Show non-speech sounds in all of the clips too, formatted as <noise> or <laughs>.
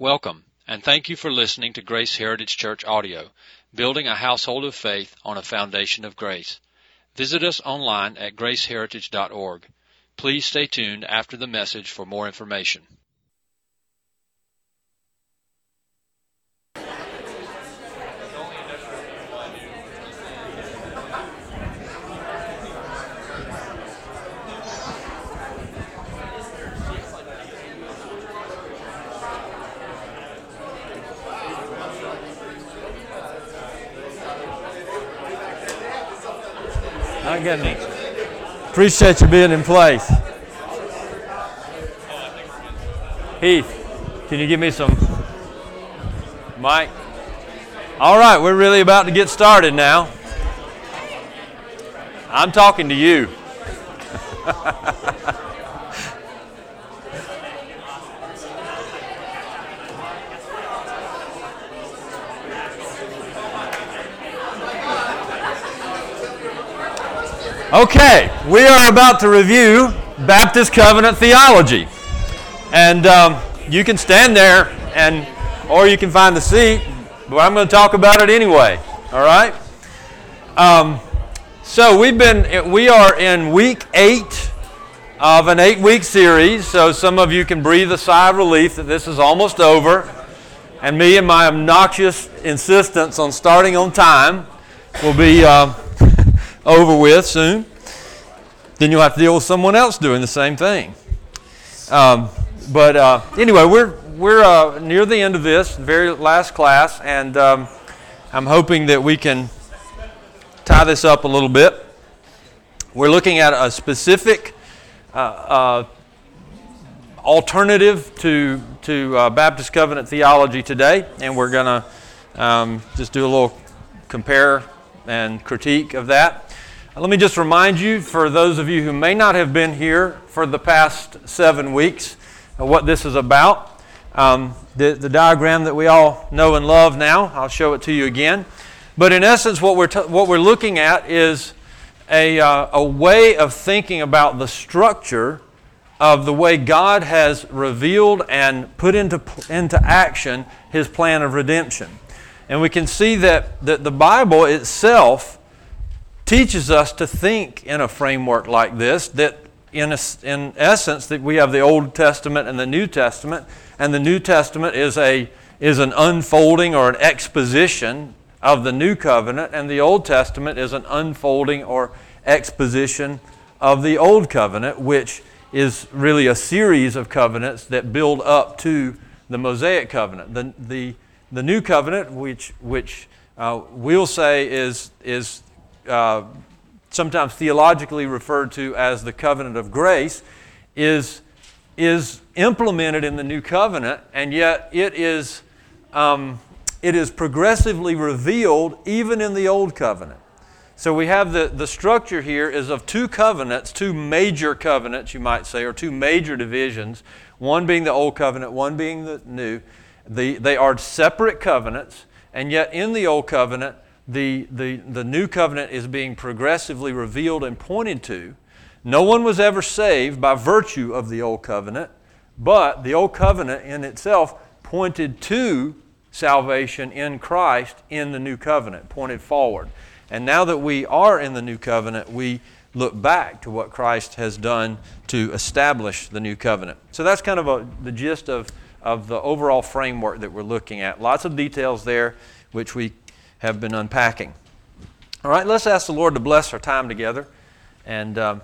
Welcome, and thank you for listening to Grace Heritage Church Audio, building a household of faith on a foundation of grace. Visit us online at graceheritage.org. Please stay tuned after the message for more information. I get me. Appreciate you being in place. Heath, can you give me some mic? All right, we're really about to get started now. I'm talking to you. <laughs> Okay, we are about to review Baptist covenant theology. And um, you can stand there and or you can find the seat, but I'm going to talk about it anyway. All right? Um, so we've been we are in week 8 of an 8-week series, so some of you can breathe a sigh of relief that this is almost over. And me and my obnoxious insistence on starting on time will be uh, over with soon. Then you'll have to deal with someone else doing the same thing. Um, but uh, anyway, we're we're uh, near the end of this very last class, and um, I'm hoping that we can tie this up a little bit. We're looking at a specific uh, uh alternative to to uh, Baptist covenant theology today, and we're going to um, just do a little compare and critique of that. Let me just remind you, for those of you who may not have been here for the past seven weeks, uh, what this is about. Um, the, the diagram that we all know and love now, I'll show it to you again. But in essence, what we're, t- what we're looking at is a, uh, a way of thinking about the structure of the way God has revealed and put into, into action his plan of redemption. And we can see that, that the Bible itself teaches us to think in a framework like this that in, a, in essence that we have the old testament and the new testament and the new testament is a is an unfolding or an exposition of the new covenant and the old testament is an unfolding or exposition of the old covenant which is really a series of covenants that build up to the mosaic covenant. The, the, the new covenant which, which uh, we'll say is, is uh, sometimes theologically referred to as the covenant of grace, is, is implemented in the new covenant, and yet it is, um, it is progressively revealed even in the old covenant. So we have the, the structure here is of two covenants, two major covenants, you might say, or two major divisions, one being the old covenant, one being the new. The, they are separate covenants, and yet in the old covenant, the, the, the new covenant is being progressively revealed and pointed to. No one was ever saved by virtue of the old covenant, but the old covenant in itself pointed to salvation in Christ in the new covenant, pointed forward. And now that we are in the new covenant, we look back to what Christ has done to establish the new covenant. So that's kind of a, the gist of, of the overall framework that we're looking at. Lots of details there, which we have been unpacking. All right, let's ask the Lord to bless our time together and um,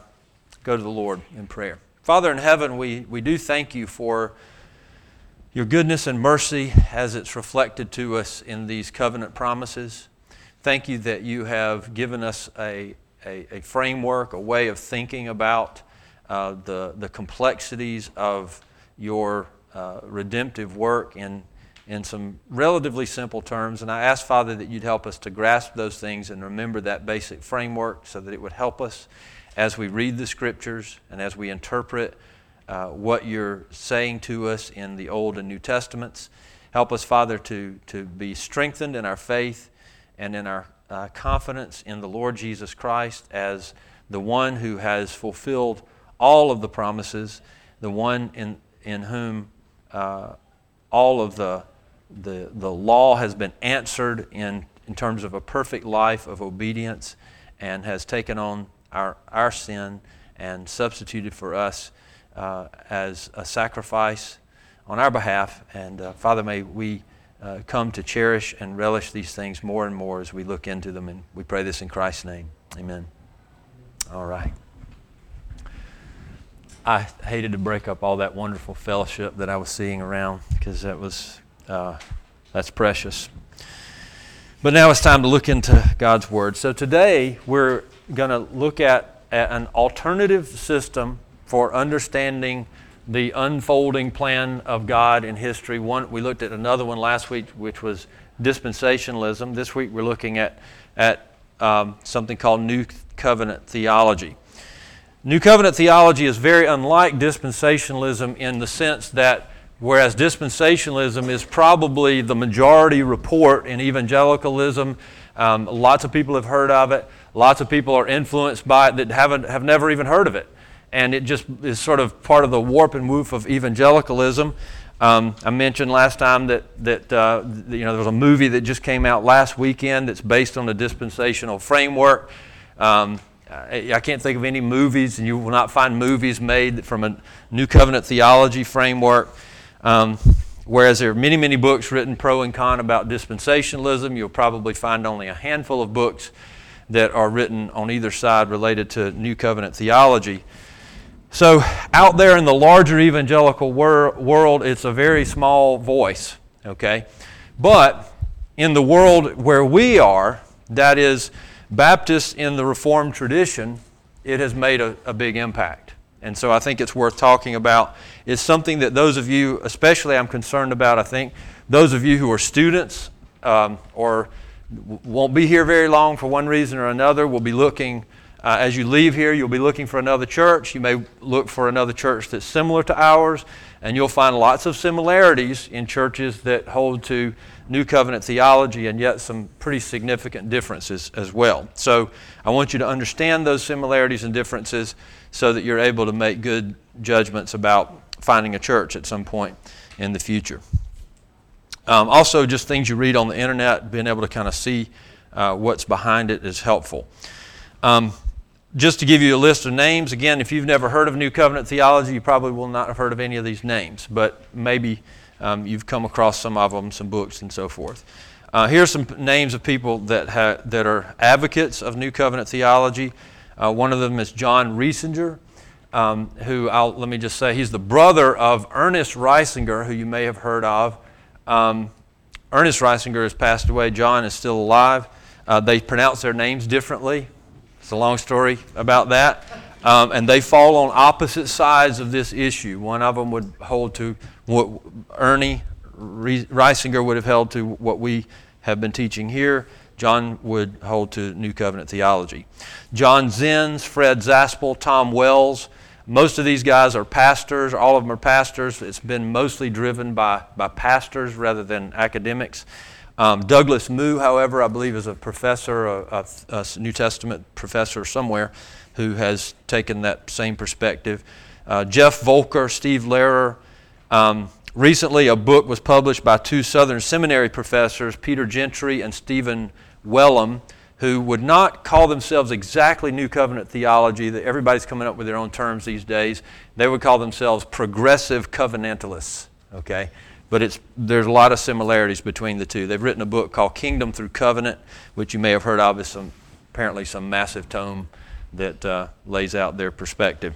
go to the Lord in prayer. Father in heaven, we, we do thank you for your goodness and mercy as it's reflected to us in these covenant promises. Thank you that you have given us a, a, a framework, a way of thinking about uh, the, the complexities of your uh, redemptive work in in some relatively simple terms. And I ask, Father, that you'd help us to grasp those things and remember that basic framework so that it would help us as we read the scriptures and as we interpret uh, what you're saying to us in the Old and New Testaments. Help us, Father, to, to be strengthened in our faith and in our uh, confidence in the Lord Jesus Christ as the one who has fulfilled all of the promises, the one in, in whom uh, all of the, the, the law has been answered in, in terms of a perfect life of obedience and has taken on our, our sin and substituted for us uh, as a sacrifice on our behalf. And uh, Father, may we uh, come to cherish and relish these things more and more as we look into them. And we pray this in Christ's name. Amen. All right. I hated to break up all that wonderful fellowship that I was seeing around because that was uh, that's precious. But now it's time to look into God's Word. So today we're going to look at, at an alternative system for understanding the unfolding plan of God in history. One, we looked at another one last week, which was dispensationalism. This week we're looking at, at um, something called New Covenant theology. New Covenant theology is very unlike dispensationalism in the sense that whereas dispensationalism is probably the majority report in evangelicalism, um, lots of people have heard of it, lots of people are influenced by it that haven't, have never even heard of it and it just is sort of part of the warp and woof of evangelicalism. Um, I mentioned last time that that uh, you know there was a movie that just came out last weekend that's based on a dispensational framework. Um, I, I can't think of any movies, and you will not find movies made from a New Covenant theology framework. Um, whereas there are many, many books written pro and con about dispensationalism, you'll probably find only a handful of books that are written on either side related to New Covenant theology. So, out there in the larger evangelical wor- world, it's a very small voice, okay? But in the world where we are, that is Baptists in the Reformed tradition, it has made a, a big impact. And so I think it's worth talking about. It's something that those of you, especially I'm concerned about, I think, those of you who are students um, or won't be here very long for one reason or another will be looking uh, as you leave here, you'll be looking for another church. You may look for another church that's similar to ours, and you'll find lots of similarities in churches that hold to New Covenant theology and yet some pretty significant differences as well. So I want you to understand those similarities and differences so that you're able to make good judgments about finding a church at some point in the future. Um, also, just things you read on the internet, being able to kind of see uh, what's behind it is helpful. Um, just to give you a list of names, again, if you've never heard of New Covenant theology, you probably will not have heard of any of these names, but maybe um, you've come across some of them, some books, and so forth. Uh, here's some names of people that, ha- that are advocates of New Covenant theology. Uh, one of them is John Reisinger, um, who I'll, let me just say, he's the brother of Ernest Reisinger, who you may have heard of. Um, Ernest Reisinger has passed away. John is still alive. Uh, they pronounce their names differently. It's a long story about that. Um, and they fall on opposite sides of this issue. One of them would hold to what Ernie Reisinger would have held to what we have been teaching here. John would hold to New Covenant theology. John Zens, Fred Zaspel, Tom Wells, most of these guys are pastors. All of them are pastors. It's been mostly driven by, by pastors rather than academics. Um, Douglas Moo, however, I believe is a professor, a, a, a, New Testament professor somewhere, who has taken that same perspective. Uh, Jeff Volker, Steve Lehrer. Um, recently, a book was published by two Southern Seminary professors, Peter Gentry and Stephen Wellum, who would not call themselves exactly New Covenant theology. That everybody's coming up with their own terms these days. They would call themselves progressive covenantalists. Okay, but it's, there's a lot of similarities between the two. They've written a book called Kingdom Through Covenant, which you may have heard of as some, apparently some massive tome that uh, lays out their perspective.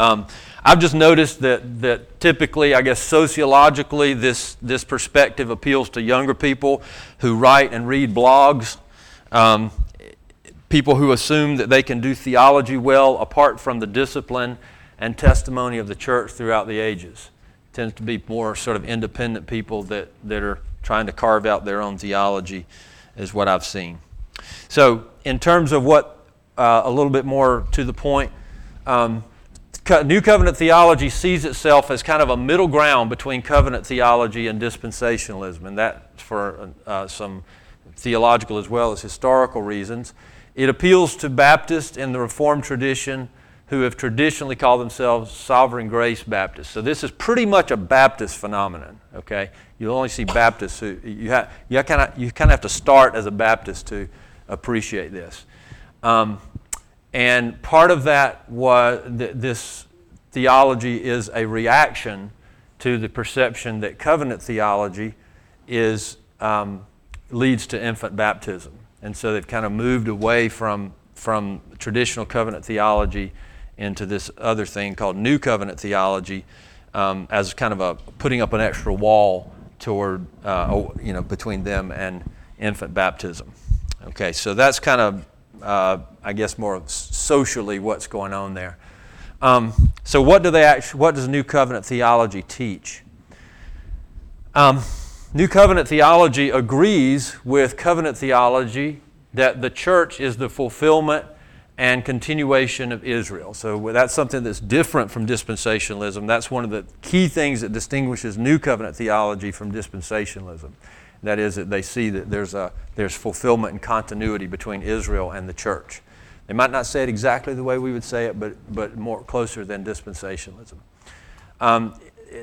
Um, I've just noticed that, that typically, I guess sociologically, this, this perspective appeals to younger people who write and read blogs, um, people who assume that they can do theology well apart from the discipline and testimony of the church throughout the ages tends to be more sort of independent people that, that are trying to carve out their own theology, is what I've seen. So, in terms of what, uh, a little bit more to the point, um, New Covenant theology sees itself as kind of a middle ground between covenant theology and dispensationalism, and that's for uh, some theological as well as historical reasons. It appeals to Baptists in the Reformed tradition who have traditionally called themselves Sovereign Grace Baptists. So this is pretty much a Baptist phenomenon. Okay, you'll only see Baptists who you you kind of you kind of have to start as a Baptist to appreciate this. Um, and part of that was th- this theology is a reaction to the perception that covenant theology is um, leads to infant baptism, and so they've kind of moved away from from traditional covenant theology into this other thing called new covenant theology um, as kind of a putting up an extra wall toward uh, you know between them and infant baptism. Okay, so that's kind of uh, I guess more socially what's going on there. Um, so what do they actually, what does New Covenant theology teach? Um, New Covenant theology agrees with covenant theology that the church is the fulfillment and continuation of Israel. So that's something that's different from dispensationalism. That's one of the key things that distinguishes New Covenant theology from dispensationalism. That is, that they see that there's, a, there's fulfillment and continuity between Israel and the church. They might not say it exactly the way we would say it, but, but more closer than dispensationalism. Um,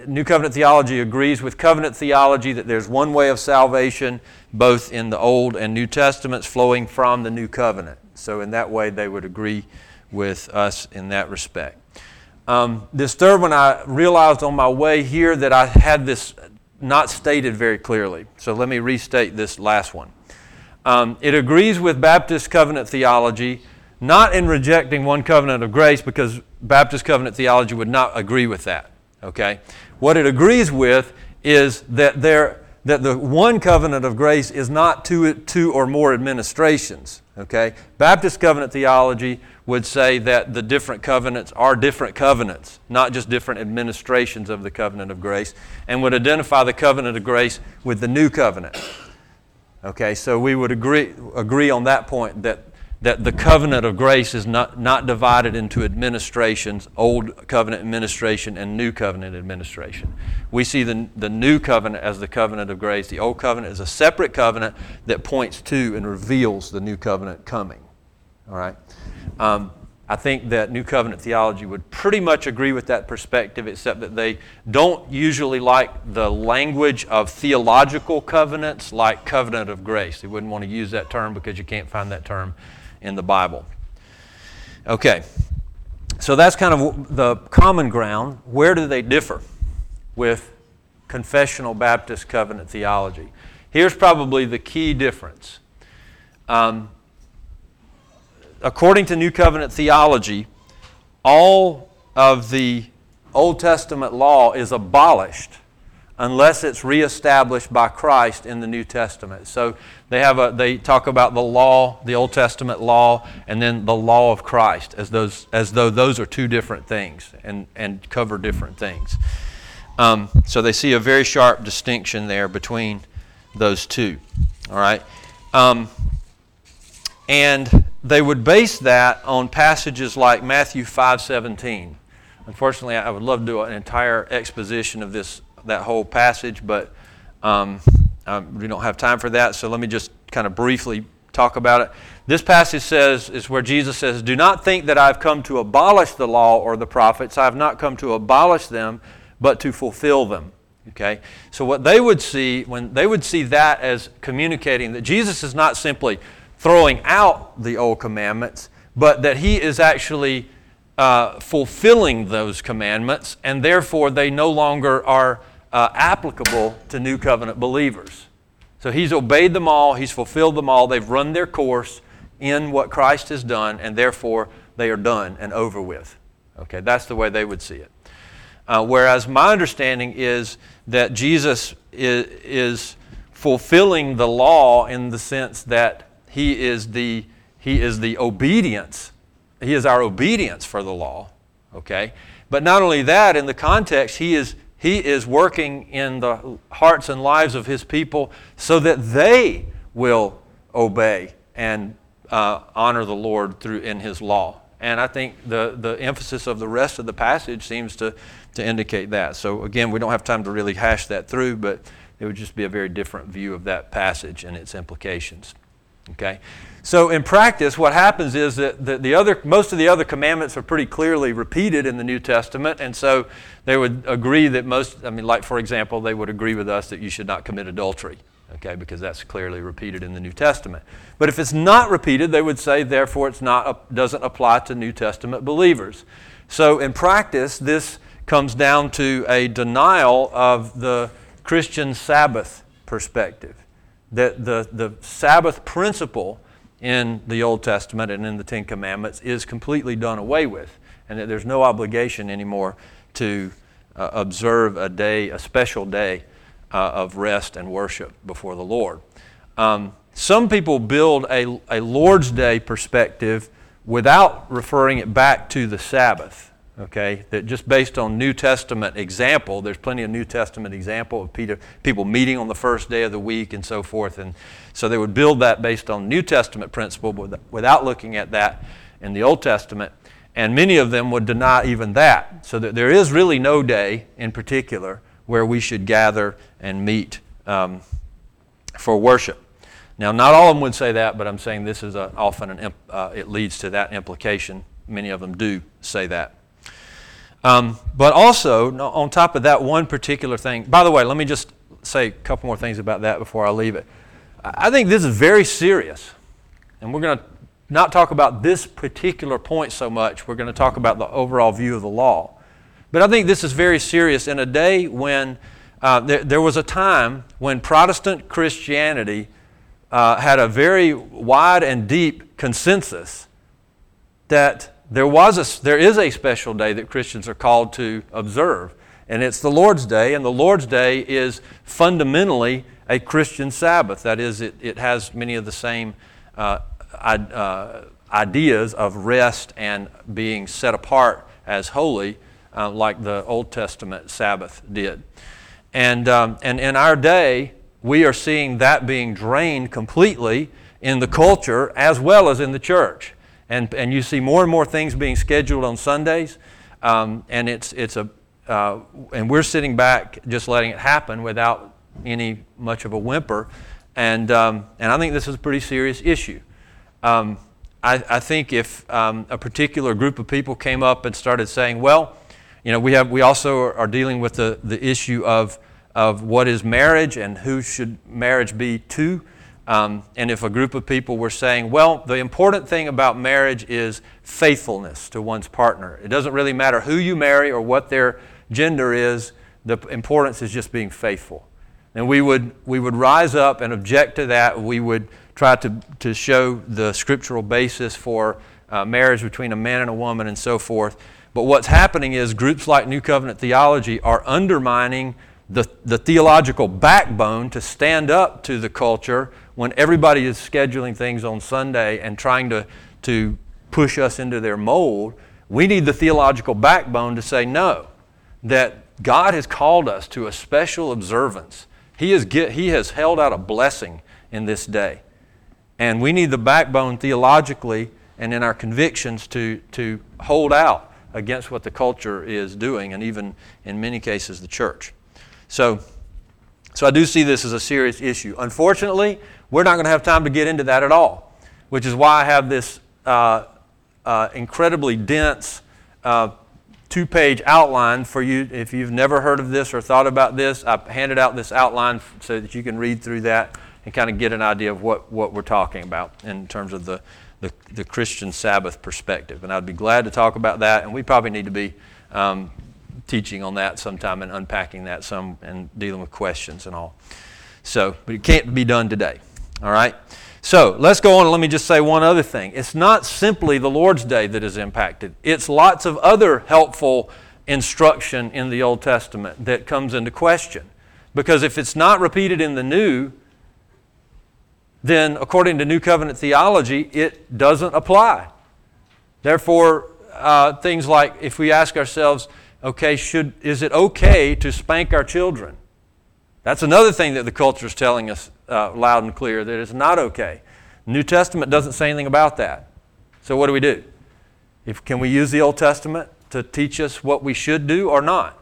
New Covenant theology agrees with covenant theology that there's one way of salvation, both in the Old and New Testaments, flowing from the New Covenant. So, in that way, they would agree with us in that respect. Um, this third one, I realized on my way here that I had this not stated very clearly. So, let me restate this last one. Um, it agrees with Baptist covenant theology, not in rejecting one covenant of grace, because Baptist covenant theology would not agree with that. Okay? What it agrees with is that there that the one covenant of grace is not two, two or more administrations. Okay? Baptist covenant theology would say that the different covenants are different covenants, not just different administrations of the covenant of grace, and would identify the covenant of grace with the new covenant. Okay, so we would agree, agree on that point that that the covenant of grace is not, not divided into administrations, old covenant administration and new covenant administration. We see the, the new covenant as the covenant of grace. The old covenant is a separate covenant that points to and reveals the new covenant coming. All right? Um, I think that New Covenant theology would pretty much agree with that perspective, except that they don't usually like the language of theological covenants like covenant of grace. They wouldn't want to use that term because you can't find that term in the Bible. Okay, so that's kind of the common ground. Where do they differ with confessional Baptist covenant theology? Here's probably the key difference. Um, according to New Covenant theology, all of the Old Testament law is abolished unless it's reestablished by Christ in the New Testament. So they have a they talk about the law, the Old Testament law, and then the law of Christ as those as though those are two different things and and cover different things. Um, so they see a very sharp distinction there between those two. All right, um, and they would base that on passages like Matthew five seventeen. Unfortunately, I would love to do an entire exposition of this that whole passage, but um, um, we don't have time for that. So let me just kind of briefly talk about it. This passage says is where Jesus says, "Do not think that I've come to abolish the law or the prophets. I have not come to abolish them, but to fulfill them." Okay? So what they would see when they would see that as communicating that Jesus is not simply throwing out the old commandments, but that he is actually uh, fulfilling those commandments, and therefore they no longer are uh, applicable to new covenant believers. So he's obeyed them all, he's fulfilled them all, they've run their course in what Christ has done, and therefore they are done and over with. Okay, that's the way they would see it. Uh, whereas my understanding is that Jesus is, is fulfilling the law in the sense that he is the, he is the obedience. He is our obedience for the law. Okay? But not only that, in the context, he is he is working in the hearts and lives of His people so that they will obey and uh, honor the Lord through in His law. And I think the, the emphasis of the rest of the passage seems to, to indicate that. So, again, we don't have time to really hash that through, but it would just be a very different view of that passage and its implications. Okay? So in practice, what happens is that the, the, other, most of the other commandments are pretty clearly repeated in the New Testament, and so they would agree that most, I mean, like for example, they would agree with us that you should not commit adultery, okay, because that's clearly repeated in the New Testament. But if it's not repeated, they would say, therefore, it's not doesn't apply to New Testament believers. So in practice, this comes down to a denial of the Christian Sabbath perspective, that the, the Sabbath principle in the Old Testament and in the Ten Commandments is completely done away with, and that there's no obligation anymore to uh, observe a day, a special day uh, of rest and worship before the Lord. Um, some people build a, a Lord's Day perspective without referring it back to the Sabbath. Okay, that just based on New Testament example, there's plenty of New Testament example of Peter, people meeting on the first day of the week and so forth, and so they would build that based on New Testament principle without looking at that in the Old Testament. And many of them would deny even that. So that there is really no day in particular where we should gather and meet um, for worship. Now, not all of them would say that, but I'm saying this is a, often an, uh, it leads to that implication. Many of them do say that. Um, but also, on top of that one particular thing, by the way, let me just say a couple more things about that before I leave it. I think this is very serious. And we're going to not talk about this particular point so much. We're going to talk about the overall view of the law. But I think this is very serious in a day when uh, there, there, was a time when Protestant Christianity uh, had a very wide and deep consensus that there, was a, there is a special day that Christians are called to observe. And it's the Lord's Day, and the Lord's Day is fundamentally a Christian Sabbath. That is, it, it has many of the same uh, uh, ideas of rest and being set apart as holy, uh, like the Old Testament Sabbath did. And, um, and in our day, we are seeing that being drained completely in the culture as well as in the church. And, and you see more and more things being scheduled on Sundays, um, and it's, it's a, uh, and we're sitting back just letting it happen without any much of a whimper. And, um, and I think this is a pretty serious issue. Um, I, I, think if um, a particular group of people came up and started saying, well, you know, we, have, we also are dealing with the, the issue of, of what is marriage and who should marriage be to. Um, and if a group of people were saying, well, the important thing about marriage is faithfulness to one's partner. It doesn't really matter who you marry or what their gender is, the importance is just being faithful. And we would, we would rise up and object to that. We would try to, to show the scriptural basis for uh, marriage between a man and a woman and so forth. But what's happening is groups like New Covenant Theology are undermining the, the theological backbone to stand up to the culture when everybody is scheduling things on Sunday and trying to, to push us into their mold. We need the theological backbone to say no, that God has called us to a special observance he, is he has held out a blessing in this day. And we need the backbone theologically and in our convictions to, to hold out against what the culture is doing, and even in many cases, the church. So, so I do see this as a serious issue. Unfortunately, we're not going to have time to get into that at all, which is why I have this uh, uh, incredibly dense uh, two page outline for you. If you've never heard of this or thought about this, I've handed out this outline so that you can read through that and kind of get an idea of what, what we're talking about in terms of the, the, the Christian Sabbath perspective. And I'd be glad to talk about that. And we probably need to be um, teaching on that sometime and unpacking that some and dealing with questions and all. So, but it can't be done today. All right? So let's go on let me just say one other thing. It's not simply the Lord's Day that is impacted, it's lots of other helpful instruction in the Old Testament that comes into question. Because if it's not repeated in the New, then according to New Covenant theology, it doesn't apply. Therefore, uh, things like if we ask ourselves, okay, should, is it okay to spank our children? That's another thing that the culture is telling us uh, loud and clear that it's not okay. New Testament doesn't say anything about that. So what do we do? If, can we use the Old Testament to teach us what we should do or not?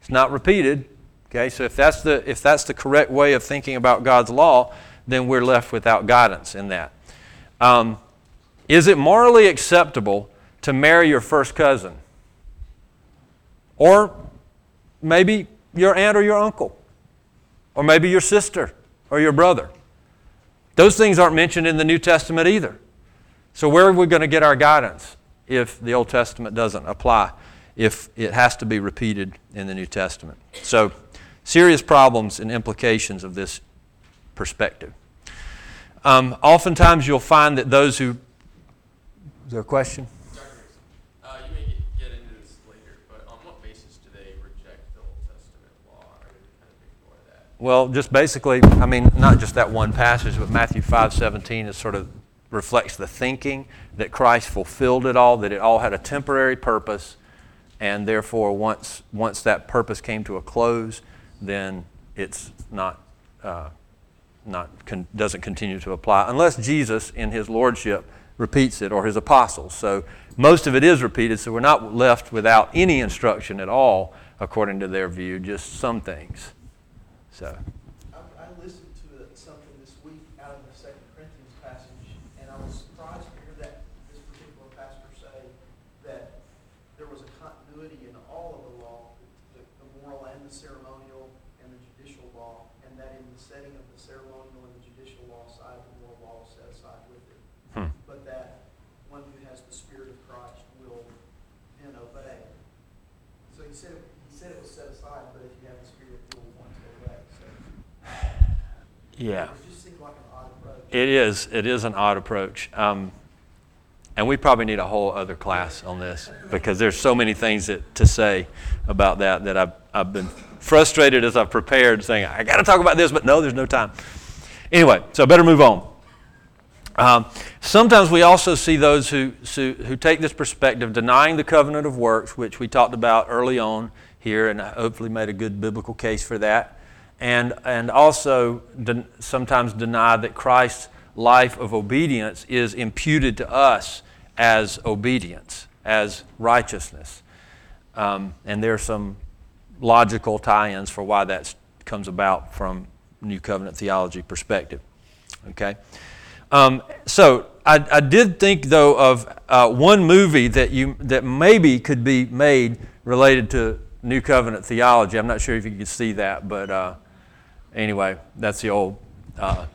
It's not repeated. Okay, so if that's the if that's the correct way of thinking about God's law, then we're left without guidance in that. Um, is it morally acceptable to marry your first cousin? Or maybe your aunt or your uncle? Or maybe your sister or your brother? Those things aren't mentioned in the New Testament either. So, where are we going to get our guidance if the Old Testament doesn't apply, if it has to be repeated in the New Testament? So, serious problems and implications of this perspective. Um, oftentimes, you'll find that those who. Is there a question? Uh, you may get, into this later, but on what basis do they reject the Old Testament law, or kind of ignore that? Well, just basically, I mean, not just that one passage, but Matthew 5 17 is sort of reflects the thinking that Christ fulfilled it all, that it all had a temporary purpose, and therefore, once, once that purpose came to a close, then it's not, uh, not con- doesn't continue to apply unless Jesus in his lordship repeats it or his apostles. So most of it is repeated, so we're not left without any instruction at all according to their view, just some things. So. Yeah. It is. It is an odd approach. Um, and we probably need a whole other class on this because there's so many things that, to say about that that I've, I've been frustrated as I've prepared saying, I got to talk about this, but no, there's no time. Anyway, so I better move on. Um, sometimes we also see those who, who, who take this perspective, denying the covenant of works, which we talked about early on here, and I hopefully made a good biblical case for that and, and also de- sometimes deny that Christ's life of obedience is imputed to us as obedience, as righteousness. Um, and there are some logical tie ins for why that comes about from New Covenant theology perspective. Okay? Um, so I, I, did think, though, of uh, one movie that, you, that maybe could be made related to New Covenant theology. I'm not sure if you could see that, but. Uh, Anyway, that's the old uh,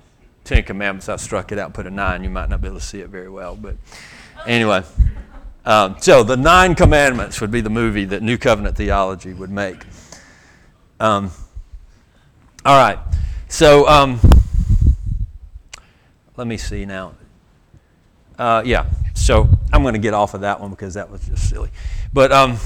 Ten Commandments. I struck it out put a nine. You might not be able to see it very well, but anyway. Um, so the Nine Commandments would be the movie that New Covenant theology would make. Um, all right. So um, let me see now. Uh, yeah. So I'm going to get off of that one because that was just silly. But um,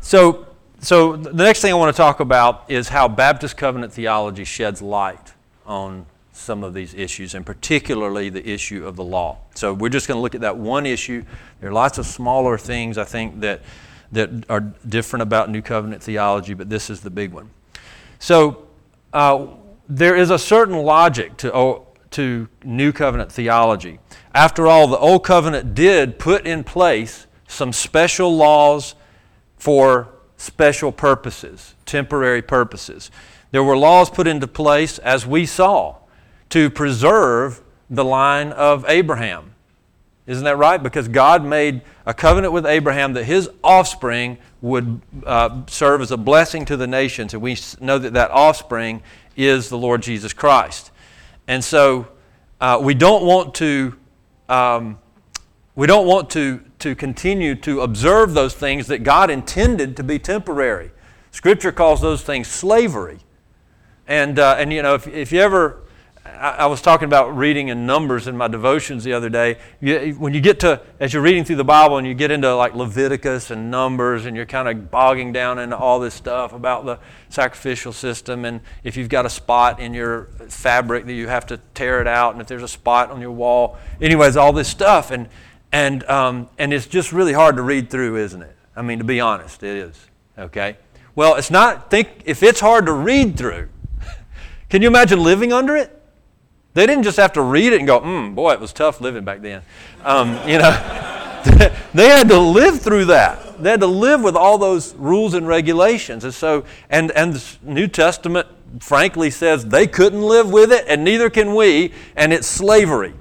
so so, the next thing I want to talk about is how Baptist covenant theology sheds light on some of these issues, and particularly the issue of the law. So, we're just going to look at that one issue. There are lots of smaller things I think that, that are different about New Covenant theology, but this is the big one. So, uh, there is a certain logic to, oh, to New Covenant theology. After all, the Old Covenant did put in place some special laws for special purposes, temporary purposes. There were laws put into place, as we saw, to preserve the line of Abraham. Isn't that right? Because God made a covenant with Abraham that his offspring would uh, serve as a blessing to the nations. And we know that that offspring is the Lord Jesus Christ. And so uh, we don't want to. Um, we don't want to to continue to observe those things that God intended to be temporary. Scripture calls those things slavery. And, uh, and you know, if, if you ever, I, I, was talking about reading in Numbers in my devotions the other day. You, when you get to, as you're reading through the Bible and you get into like Leviticus and Numbers and you're kind of bogging down into all this stuff about the sacrificial system, and if you've got a spot in your fabric that you have to tear it out, and if there's a spot on your wall, anyways, all this stuff. And, and, um, and it's just really hard to read through, isn't it? I mean, to be honest, it is. Okay? Well, it's not, think, if it's hard to read through, <laughs> can you imagine living under it? They didn't just have to read it and go, hmm, boy, it was tough living back then. Um, you know, <laughs> they had to live through that. They had to live with all those rules and regulations. And so, and, and the New Testament frankly says they couldn't live with it, and neither can we, and it's slavery.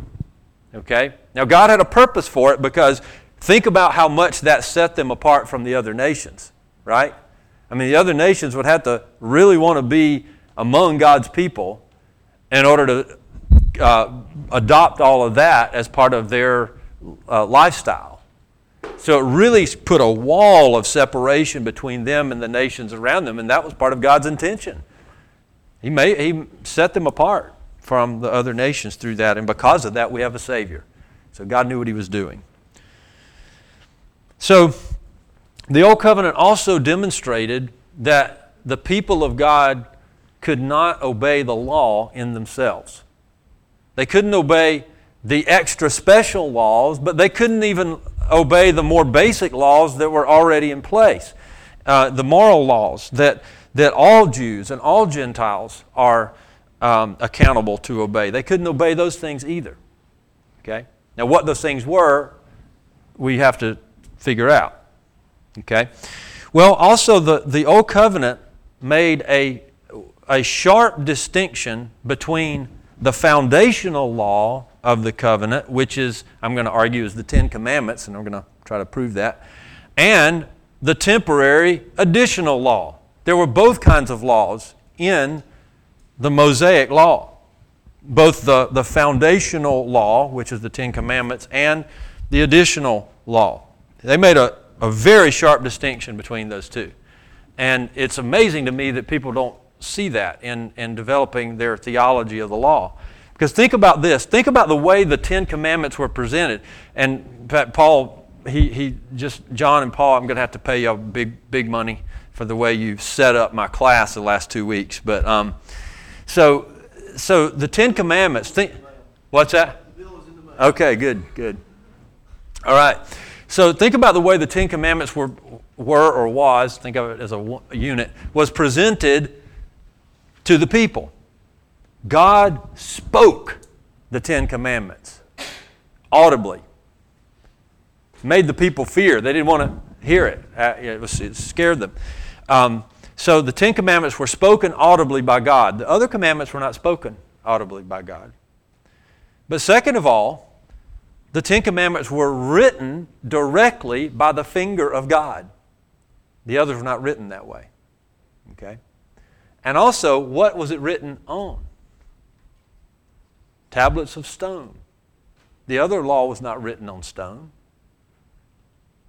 Okay? Now, God had a purpose for it because think about how much that set them apart from the other nations, right? I mean, the other nations would have to really want to be among God's people in order to uh, adopt all of that as part of their uh, lifestyle. So it really put a wall of separation between them and the nations around them, and that was part of God's intention. He, he set them apart from the other nations through that, and because of that, we have a Savior. So God knew what He was doing. So the Old Covenant also demonstrated that the people of God could not obey the law in themselves. They couldn't obey the extra special laws, but they couldn't even obey the more basic laws that were already in place. Uh, the moral laws that, that all Jews and all Gentiles are um, accountable to obey. They couldn't obey those things either. Okay? Now, what those things were, we have to figure out. Okay? Well, also, the, the Old Covenant made a, a sharp distinction between the foundational law of the covenant, which is, I'm going to argue, is the Ten Commandments, and I'm going to try to prove that, and the temporary additional law. There were both kinds of laws in the Mosaic law, both the, the foundational law, which is the Ten Commandments, and the additional law. They made a, a very sharp distinction between those two. And it's amazing to me that people don't see that in, in developing their theology of the law. Because think about this. Think about the way the Ten Commandments were presented. And Paul, he, he just, John and Paul, I'm going to have to pay you big, big money for the way you've set up my class the last two weeks. But um, so, so the Ten Commandments, think, what's that? Okay, good, good. All right. So think about the way the Ten Commandments were, were or was, think of it as a, a unit, was presented to the people. God spoke the Ten Commandments audibly, made the people fear. They didn't want to hear it, uh, it, was, it scared them. Um, so the Ten Commandments were spoken audibly by God. The other commandments were not spoken audibly by God. But second of all, the Ten Commandments were written directly by the finger of God. The others were not written that way. Okay? And also, what was it written on? Tablets of stone. The other law was not written on stone.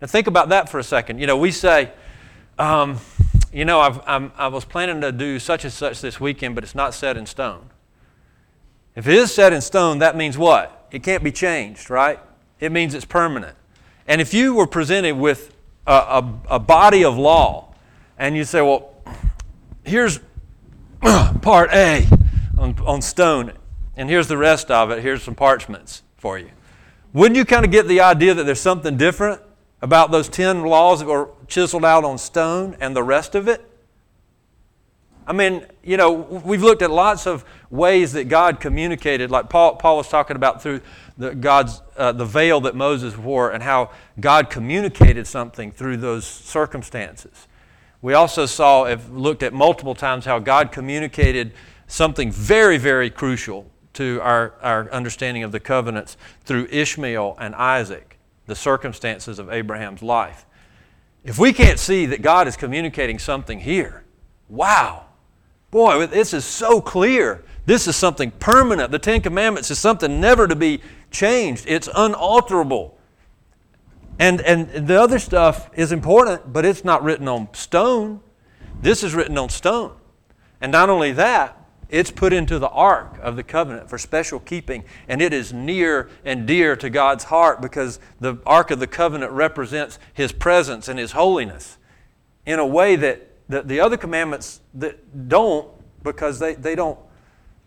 Now, think about that for a second. You know, we say, um, you know, i was planning to do such and such this weekend, but it's not set in stone. If it is set in stone, that means what? It can't be changed, right? It means it's permanent. And if you were presented with a, a, a body of law, and you say, well, here's <clears throat> part A on, on stone, and here's the rest of it. Here's some parchments for you. Wouldn't you kind of get the idea that there's something different about those 10 laws that were chiseled out on stone and the rest of it? I mean, you know, we've looked at lots of ways that God communicated, like Paul, Paul was talking about through the, God's, uh, the veil that Moses wore and how God communicated something through those circumstances. We also saw, have looked at multiple times, how God communicated something very, very crucial to our, our understanding of the covenants through Ishmael and Isaac, the circumstances of Abraham's life. If we can't see that God is communicating something here, wow, boy, this is so clear. This is something permanent. The Ten Commandments is something never to be changed, it's unalterable. And, and the other stuff is important, but it's not written on stone. This is written on stone. And not only that, it's put into the ark of the covenant for special keeping, and it is near and dear to God's heart because the ark of the covenant represents His presence and His holiness in a way that, that the other commandments that don't because they, they, don't,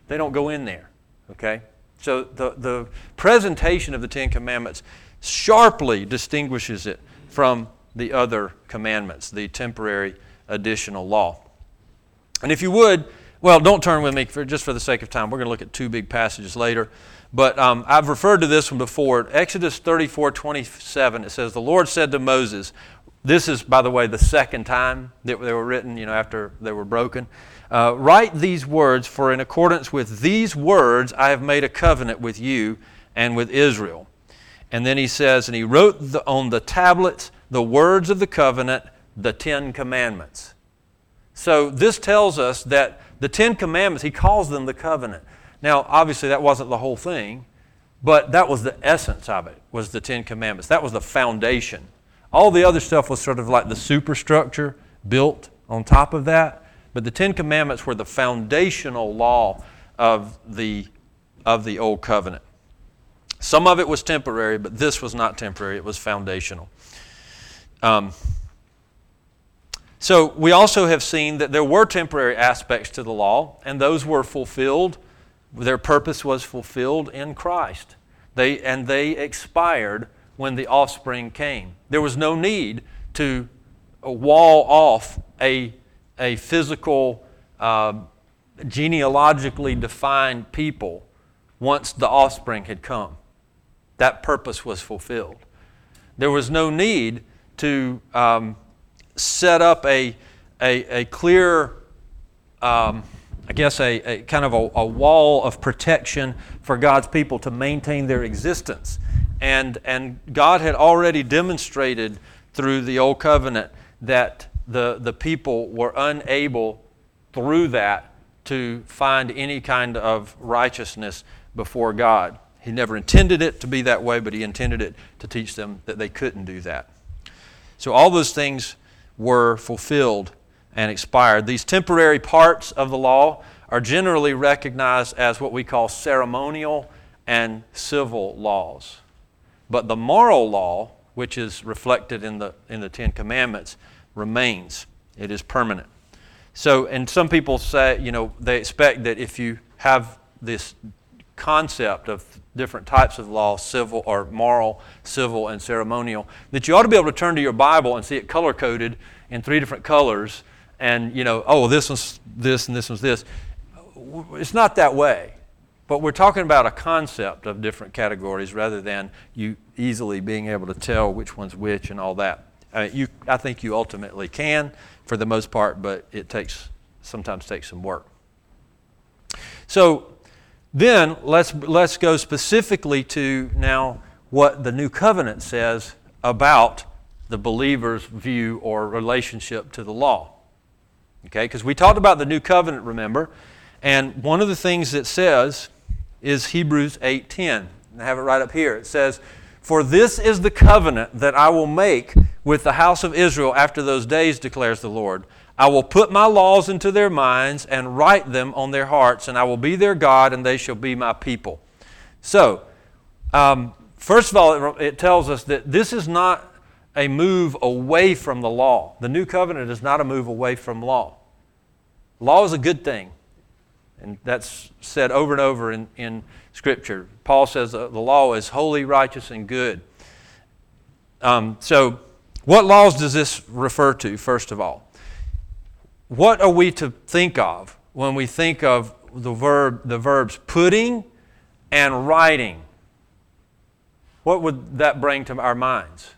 they don't go in there. Okay? So the, the presentation of the Ten Commandments sharply distinguishes it from the other commandments, the temporary additional law. And if you would, well, don't turn with me for, just for the sake of time. We're going to look at two big passages later. But um, I've referred to this one before. Exodus 34 27, it says, The Lord said to Moses, This is, by the way, the second time that they were written, you know, after they were broken. Uh, write these words, for in accordance with these words I have made a covenant with you and with Israel. And then he says, and he wrote the, on the tablets the words of the covenant, the Ten Commandments. So this tells us that the Ten Commandments, he calls them the covenant. Now, obviously, that wasn't the whole thing, but that was the essence of it, was the Ten Commandments. That was the foundation. All the other stuff was sort of like the superstructure built on top of that. But the Ten Commandments were the foundational law of the, of the Old Covenant. Some of it was temporary, but this was not temporary, it was foundational. Um, so we also have seen that there were temporary aspects to the law, and those were fulfilled. Their purpose was fulfilled in Christ. They, and they expired when the offspring came. There was no need to wall off a, a physical, uh, genealogically defined people once the offspring had come. That purpose was fulfilled. There was no need to um, set up a, a, a clear, um, I guess, a, a kind of a, a, wall of protection for God's people to maintain their existence. And, and God had already demonstrated through the Old Covenant that the, the people were unable through that to find any kind of righteousness before God. He never intended it to be that way, but He intended it to teach them that they couldn't do that. So all those things were fulfilled and expired. These temporary parts of the law are generally recognized as what we call ceremonial and civil laws. But the moral law, which is reflected in the, in the Ten Commandments, remains. It is permanent. So, and some people say, you know, they expect that if you have this concept of different types of law, civil or moral, civil, and ceremonial, that you ought to be able to turn to your Bible and see it color coded in three different colors and, you know, oh, this one's this and this one's this. It's not that way. But we're talking about a concept of different categories rather than you easily being able to tell which one's which and all that. You, I think you ultimately can for the most part, but it takes sometimes takes some work. So then let's, let's go specifically to now what the new covenant says about the believer's view or relationship to the law. Okay, because we talked about the new covenant, remember, and one of the things it says is Hebrews 8:10. I have it right up here. It says, "For this is the covenant that I will make with the house of Israel after those days, declares the Lord. I will put my laws into their minds and write them on their hearts, and I will be their God, and they shall be my people. So, um, first of all, it, tells us that this is not a move away from the law. The new covenant is not a move away from law. Law is a good thing, and that's said over and over in, in Scripture. Paul says the law is holy, righteous, and good. Um, so, what laws does this refer to, first of all? What are we to think of when we think of the verb the verbs putting and writing? What would that bring to our minds?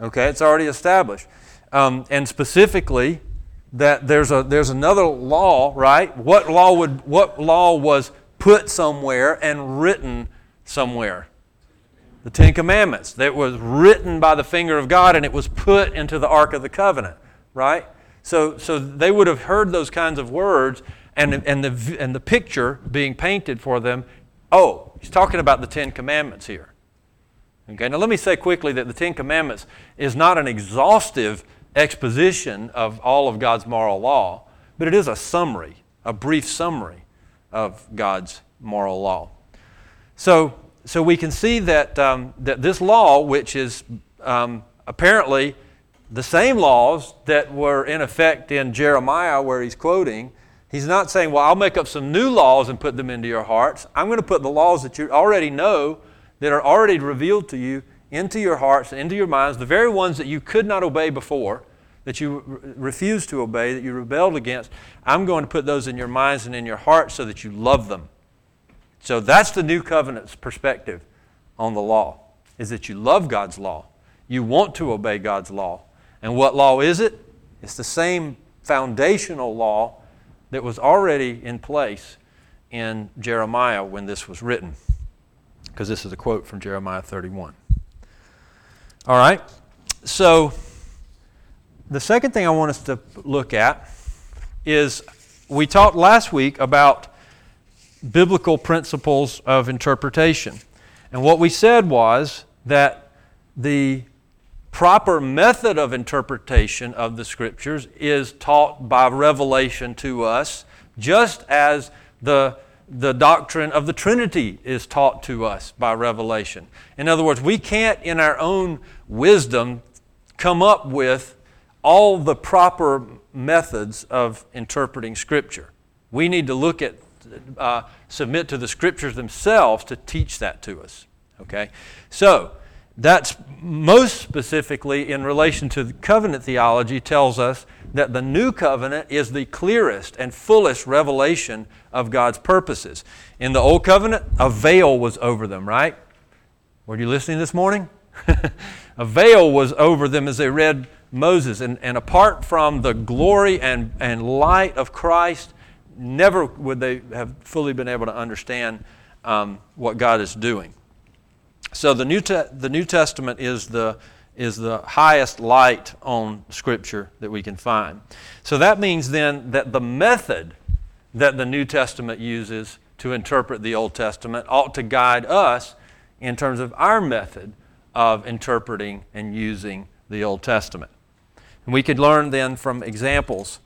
Okay, it's already established. Um, and specifically, that there's, a, there's another law, right? What law, would, what law was put somewhere and written somewhere? The Ten Commandments that was written by the finger of God and it was put into the Ark of the Covenant, right? So, so they would have heard those kinds of words and, and, the, and the picture being painted for them. Oh, he's talking about the Ten Commandments here. Okay, now let me say quickly that the Ten Commandments is not an exhaustive exposition of all of God's moral law, but it is a summary, a brief summary of God's moral law. So, so we can see that, um, that this law, which is um, apparently the same laws that were in effect in Jeremiah, where he's quoting, he's not saying, Well, I'll make up some new laws and put them into your hearts. I'm going to put the laws that you already know, that are already revealed to you, into your hearts and into your minds, the very ones that you could not obey before, that you re- refused to obey, that you rebelled against. I'm going to put those in your minds and in your hearts so that you love them. So that's the new covenant's perspective on the law. is that you love God's law. You want to obey God's law. And what law is it? It's the same foundational law that was already in place in Jeremiah when this was written. Because this is a quote from Jeremiah 31. All right? So, the second thing I want us to look at is we talked last week about biblical principles of interpretation. And what we said was that the proper method of interpretation of the scriptures is taught by revelation to us, just as the, the doctrine of the Trinity is taught to us by revelation. In other words, we can't, in our own wisdom, come up with all the proper methods of interpreting Scripture. We need to look at, uh, submit to the Scriptures themselves to teach that to us. Okay? So, that's most specifically in relation to covenant theology, tells us that the new covenant is the clearest and fullest revelation of God's purposes. In the old covenant, a veil was over them, right? Were you listening this morning? <laughs> a veil was over them as they read Moses. And, and apart from the glory and, and light of Christ, never would they have fully been able to understand um, what God is doing. So the New, Te- the New Testament is the, is the highest light on Scripture that we can find. So that means then that the method that the New Testament uses to interpret the Old Testament ought to guide us in terms of our method of interpreting and using the Old Testament. And we could learn then from examples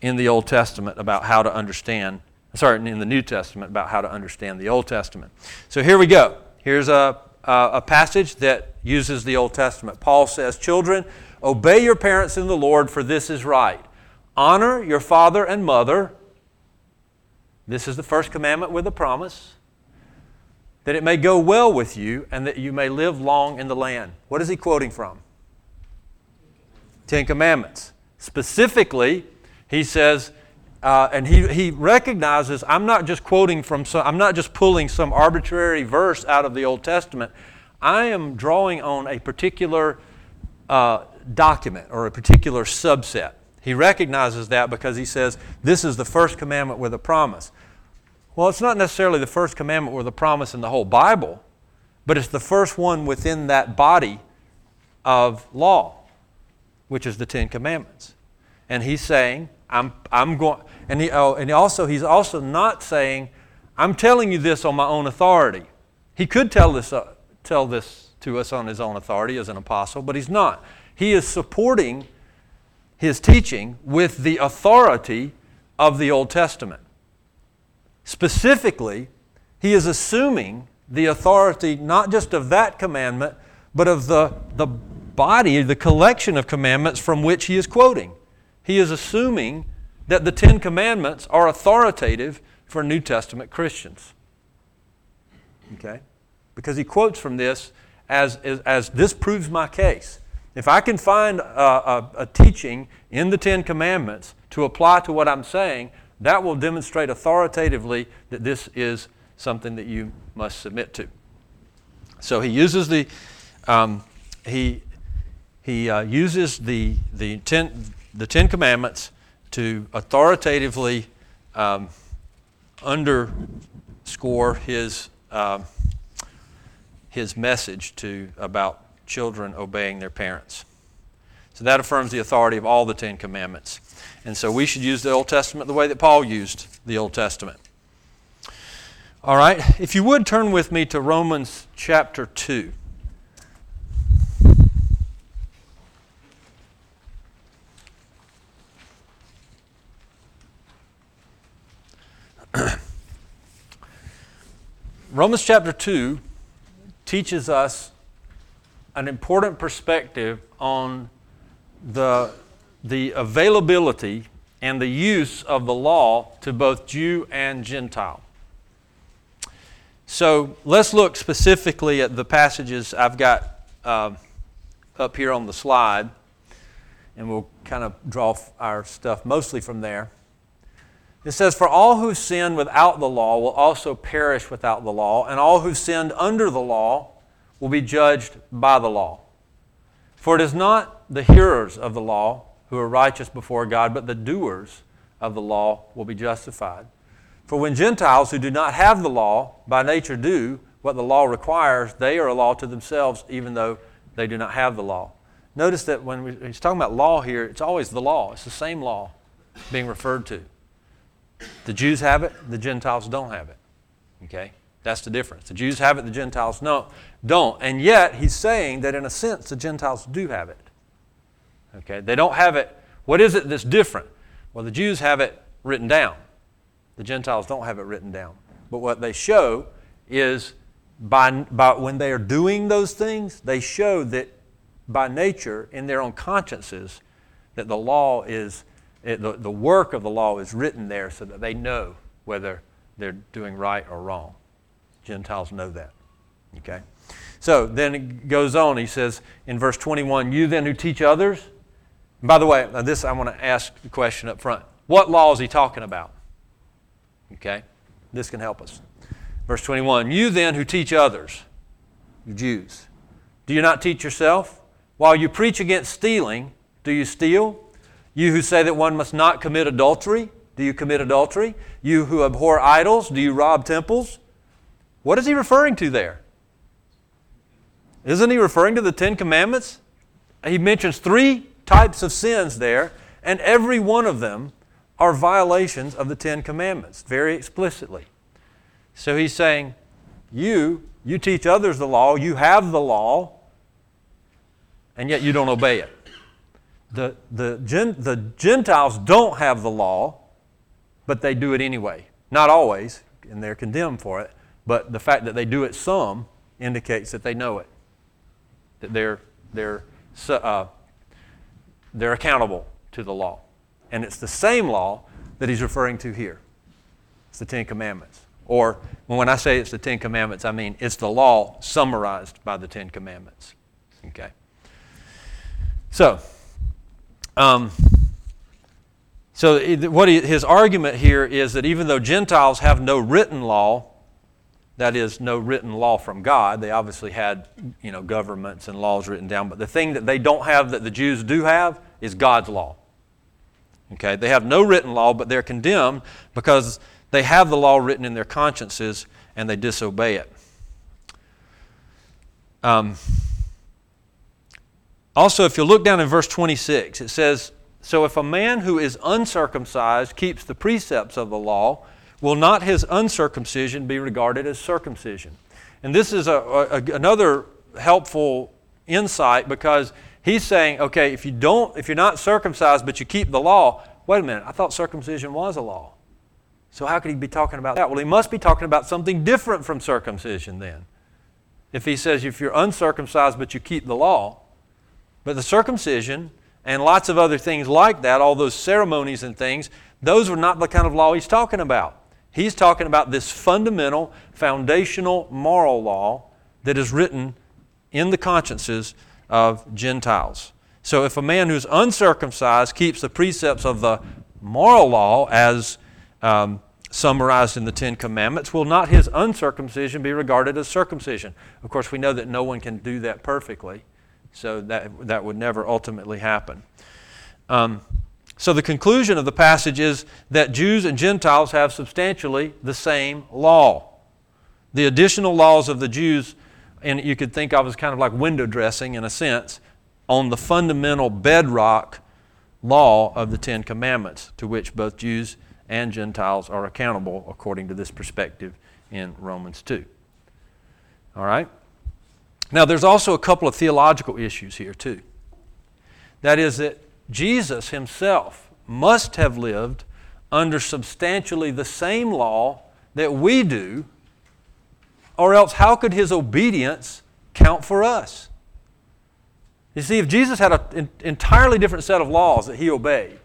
in the Old Testament about how to understand, sorry, in the New Testament about how to understand the Old Testament. So here we go. Here's a a passage that uses the Old Testament. Paul says, Children, obey your parents in the Lord, for this is right. Honor your father and mother. This is the first commandment with a promise. That it may go well with you and that you may live long in the land. What is he quoting from? Ten Commandments. Specifically, he says, uh, and he, he recognizes I'm not just quoting from some, I'm not just pulling some arbitrary verse out of the Old Testament. I am drawing on a particular uh, document or a particular subset. He recognizes that because he says this is the first commandment with a promise. Well, it's not necessarily the first commandment with a promise in the whole Bible, but it's the first one within that body of law, which is the Ten Commandments. And he's saying, I'm, I'm going, and, he, oh, and also, he's also not saying, I'm telling you this on my own authority. He could tell this, uh, tell this to us on his own authority as an apostle, but he's not. He is supporting his teaching with the authority of the Old Testament. Specifically, he is assuming the authority not just of that commandment, but of the, the body, the collection of commandments from which he is quoting he is assuming that the Ten Commandments are authoritative for New Testament Christians. Okay? Because he quotes from this as, as, as this proves my case. If I can find a, a, a, teaching in the Ten Commandments to apply to what I'm saying, that will demonstrate authoritatively that this is something that you must submit to. So he uses the um, he he uh, uses the the ten the Ten Commandments to authoritatively um, underscore his, uh, his message to, about children obeying their parents. So that affirms the authority of all the Ten Commandments. And so we should use the Old Testament the way that Paul used the Old Testament. All right, if you would turn with me to Romans chapter 2. <clears throat> Romans chapter 2 teaches us an important perspective on the, the availability and the use of the law to both Jew and Gentile. So let's look specifically at the passages I've got uh, up here on the slide, and we'll kind of draw our stuff mostly from there. It says, For all who sin without the law will also perish without the law, and all who sinned under the law will be judged by the law. For it is not the hearers of the law who are righteous before God, but the doers of the law will be justified. For when Gentiles who do not have the law by nature do what the law requires, they are a law to themselves, even though they do not have the law. Notice that when he's talking about law here, it's always the law. It's the same law being referred to. The Jews have it, the Gentiles don't have it. Okay? That's the difference. The Jews have it, the Gentiles no, don't. And yet, he's saying that in a sense, the Gentiles do have it. Okay? They don't have it. What is it that's different? Well, the Jews have it written down. The Gentiles don't have it written down. But what they show is by, by when they are doing those things, they show that by nature, in their own consciences, that the law is, the, the work of the law is written there so that they know whether they're doing right or wrong. Gentiles know that. Okay? So then it goes on. He says in verse 21 You then who teach others. And by the way, this I want to ask the question up front. What law is he talking about? Okay? This can help us. Verse 21 You then who teach others, you Jews, do you not teach yourself? While you preach against stealing, do you steal? You who say that one must not commit adultery, do you commit adultery? You who abhor idols, do you rob temples? What is he referring to there? Isn't he referring to the Ten Commandments? He mentions three types of sins there, and every one of them are violations of the Ten Commandments, very explicitly. So he's saying, You, you teach others the law, you have the law, and yet you don't obey it. The, the, gen, the Gentiles don't have the law, but they do it anyway. Not always, and they're condemned for it, but the fact that they do it some indicates that they know it, that they're, they're, uh, they're accountable to the law. And it's the same law that he's referring to here. It's the Ten Commandments. Or when I say it's the Ten Commandments, I mean it's the law summarized by the Ten Commandments. Okay? So, um, so what he, his argument here is that even though Gentiles have no written law, that is, no written law from God, they obviously had you know governments and laws written down, but the thing that they don't have that the Jews do have is God's law. Okay, they have no written law, but they're condemned because they have the law written in their consciences and they disobey it. Um, also, if you look down in verse 26, it says, So if a man who is uncircumcised keeps the precepts of the law, will not his uncircumcision be regarded as circumcision? And this is a, a, another helpful insight because he's saying, okay, if you don't, if you're not circumcised but you keep the law, wait a minute, I thought circumcision was a law. So how could he be talking about that? Well, he must be talking about something different from circumcision then. If he says if you're uncircumcised but you keep the law, but the circumcision and lots of other things like that, all those ceremonies and things, those were not the kind of law he's talking about. He's talking about this fundamental, foundational moral law that is written in the consciences of Gentiles. So if a man who's uncircumcised keeps the precepts of the moral law as um, summarized in the Ten Commandments, will not his uncircumcision be regarded as circumcision? Of course, we know that no one can do that perfectly. So that, that would never ultimately happen. Um, so the conclusion of the passage is that Jews and Gentiles have substantially the same law. The additional laws of the Jews, and you could think of as kind of like window dressing in a sense, on the fundamental bedrock law of the Ten Commandments, to which both Jews and Gentiles are accountable according to this perspective in Romans 2. All right? Now, there's also a couple of theological issues here, too. That is, that Jesus himself must have lived under substantially the same law that we do, or else how could his obedience count for us? You see, if Jesus had an entirely different set of laws that he obeyed,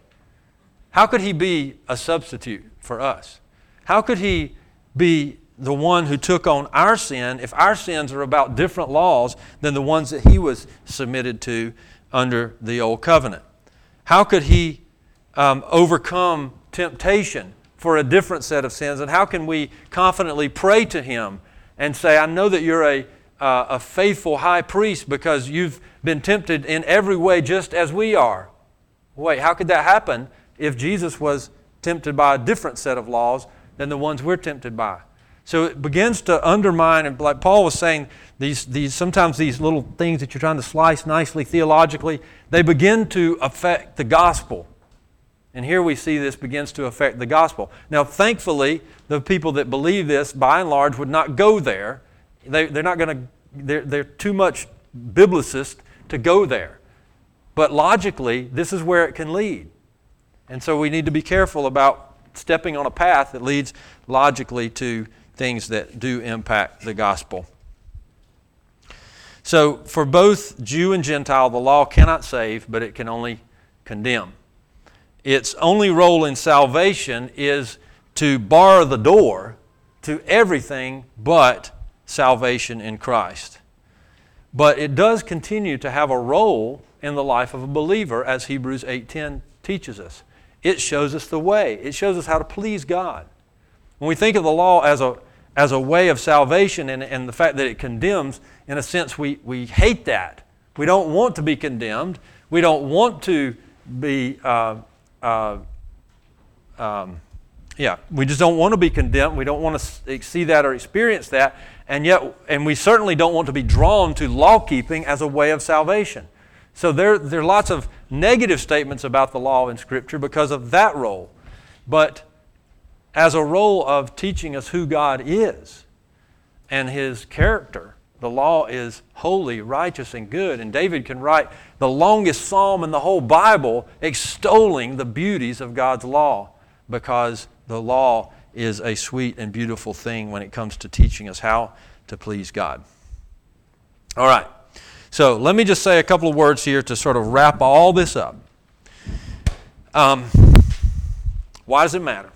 how could he be a substitute for us? How could he be the one who took on our sin if our sins are about different laws than the ones that he was submitted to under the old covenant? How could he um, overcome temptation for a different set of sins? And how can we confidently pray to him and say, I know that you're a, uh, a faithful high priest because you've been tempted in every way just as we are. Wait, how could that happen if Jesus was tempted by a different set of laws than the ones we're tempted by? So it begins to undermine, and like Paul was saying, these, these, sometimes these little things that you're trying to slice nicely theologically, they begin to affect the gospel. And here we see this begins to affect the gospel. Now, thankfully, the people that believe this, by and large, would not go there. They, they're not going to, they're, they're too much biblicist to go there. But logically, this is where it can lead. And so we need to be careful about stepping on a path that leads logically to things that do impact the gospel. So, for both Jew and Gentile, the law cannot save, but it can only condemn. Its only role in salvation is to bar the door to everything but salvation in Christ. But it does continue to have a role in the life of a believer as Hebrews 8:10 teaches us. It shows us the way. It shows us how to please God. When we think of the law as a, as a way of salvation and, and the fact that it condemns, in a sense, we, we hate that. We don't want to be condemned. We don't want to be, uh, uh, um, yeah, we just don't want to be condemned. We don't want to see that or experience that. And yet, and we certainly don't want to be drawn to law keeping as a way of salvation. So there, there are lots of negative statements about the law in Scripture because of that role. But as a role of teaching us who God is and His character, the law is holy, righteous, and good. And David can write the longest psalm in the whole Bible extolling the beauties of God's law because the law is a sweet and beautiful thing when it comes to teaching us how to please God. All right. So let me just say a couple of words here to sort of wrap all this up. Um, why does it matter?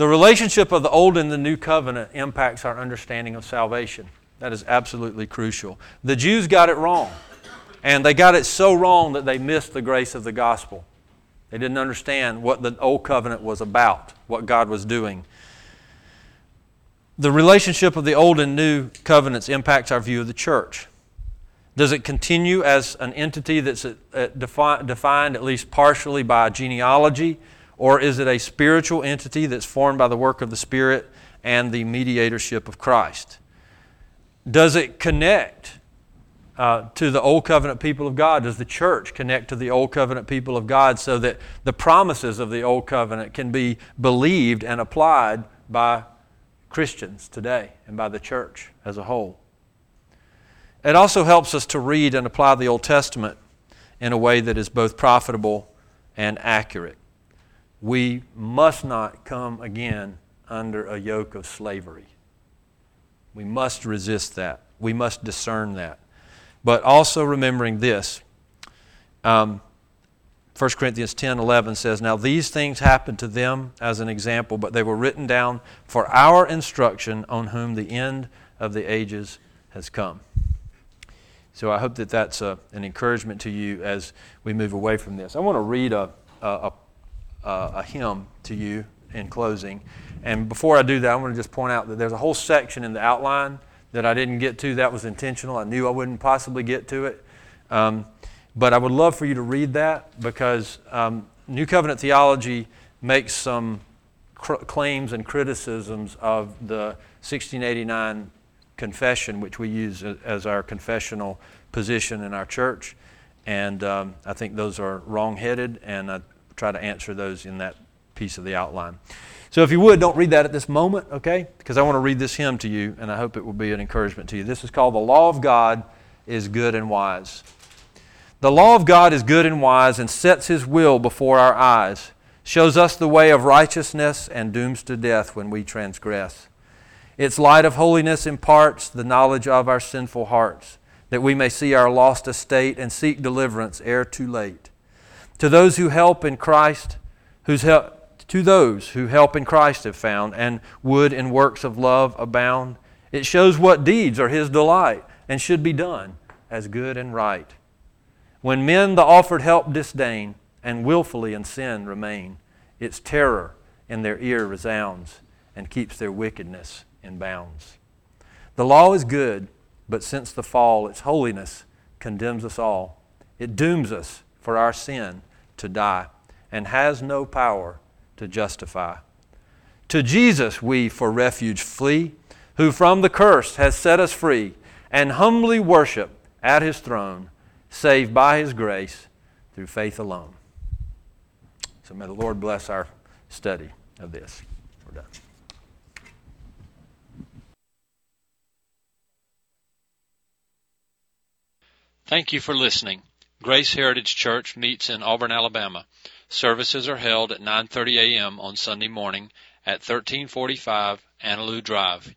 The relationship of the Old and the New Covenant impacts our understanding of salvation. That is absolutely crucial. The Jews got it wrong. And they got it so wrong that they missed the grace of the gospel. They didn't understand what the Old Covenant was about, what God was doing. The relationship of the Old and New Covenants impacts our view of the church. Does it continue as an entity that's uh, defined at least partially by genealogy, or is it a spiritual entity that's formed by the work of the Spirit and the mediatorship of Christ? Does it connect uh, to the Old Covenant people of God? Does the church connect to the Old Covenant people of God so that the promises of the Old Covenant can be believed and applied by Christians today and by the church as a whole? It also helps us to read and apply the Old Testament in a way that is both profitable and accurate. We must not come again under a yoke of slavery. We must resist that. We must discern that. But also remembering this. Um, 1 Corinthians 10 11 says, Now these things happened to them as an example, but they were written down for our instruction on whom the end of the ages has come. So I hope that that's a, an encouragement to you as we move away from this. I want to read a, a, a, a hymn to you in closing. And before I do that, I want to just point out that there's a whole section in the outline that I didn't get to. That was intentional. I knew I wouldn't possibly get to it. Um, but I would love for you to read that because um, New Covenant theology makes some cr- claims and criticisms of the 1689 confession, which we use as our confessional position in our church. And um, I think those are wrong headed, and I try to answer those in that piece of the outline. So if you would, don't read that at this moment, okay? Because I want to read this hymn to you, and I hope it will be an encouragement to you. This is called The Law of God is Good and Wise. The law of God is good and wise and sets His will before our eyes, shows us the way of righteousness and dooms to death when we transgress. Its light of holiness imparts the knowledge of our sinful hearts, that we may see our lost estate and seek deliverance ere too late. To those who help in Christ, whose help, to those who help in Christ have found, and would in works of love abound, it shows what deeds are His delight and should be done as good and right. When men the offered help disdain and wilfully in sin remain, its terror in their ear resounds and keeps their wickedness in bounds. The law is good, But since the fall, its holiness condemns us all. It dooms us for our sin to die and has no power to justify. To Jesus we for refuge flee, who from the curse has set us free, and humbly worship at his throne, saved by his grace through faith alone. So may the Lord bless our study of this. We're done. Thank you for listening. Grace Heritage Church meets in Auburn, Alabama. Services are held at 9:30 a.m. on Sunday morning at 1345 Annalue Drive,